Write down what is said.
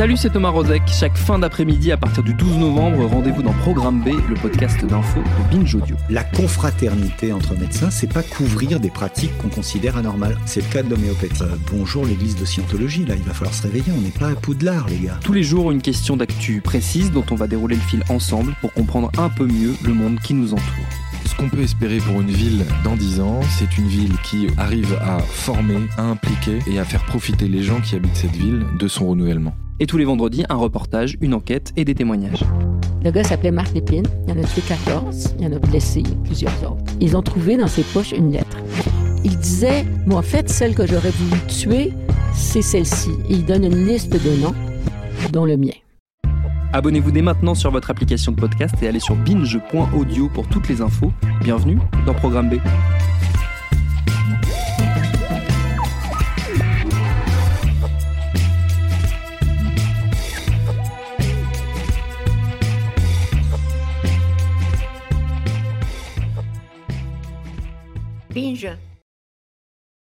Salut, c'est Thomas Rozek. Chaque fin d'après-midi à partir du 12 novembre, rendez-vous dans Programme B, le podcast d'info de Binge Audio. La confraternité entre médecins, c'est pas couvrir des pratiques qu'on considère anormales. C'est le cas de l'homéopathie. Euh, bonjour l'église de scientologie, là, il va falloir se réveiller, on n'est pas à Poudlard, les gars. Tous les jours, une question d'actu précise dont on va dérouler le fil ensemble pour comprendre un peu mieux le monde qui nous entoure. Ce qu'on peut espérer pour une ville dans 10 ans, c'est une ville qui arrive à former, à impliquer et à faire profiter les gens qui habitent cette ville de son renouvellement. Et tous les vendredis, un reportage, une enquête et des témoignages. Le gars s'appelait Marc Lépine. Il y en a tué 14. Il y en a blessé plusieurs autres. Ils ont trouvé dans ses poches une lettre. Il disait, moi, en fait, celle que j'aurais voulu tuer, c'est celle-ci. Et il donne une liste de noms, dont le mien. Abonnez-vous dès maintenant sur votre application de podcast et allez sur binge.audio pour toutes les infos. Bienvenue dans Programme B. Binge.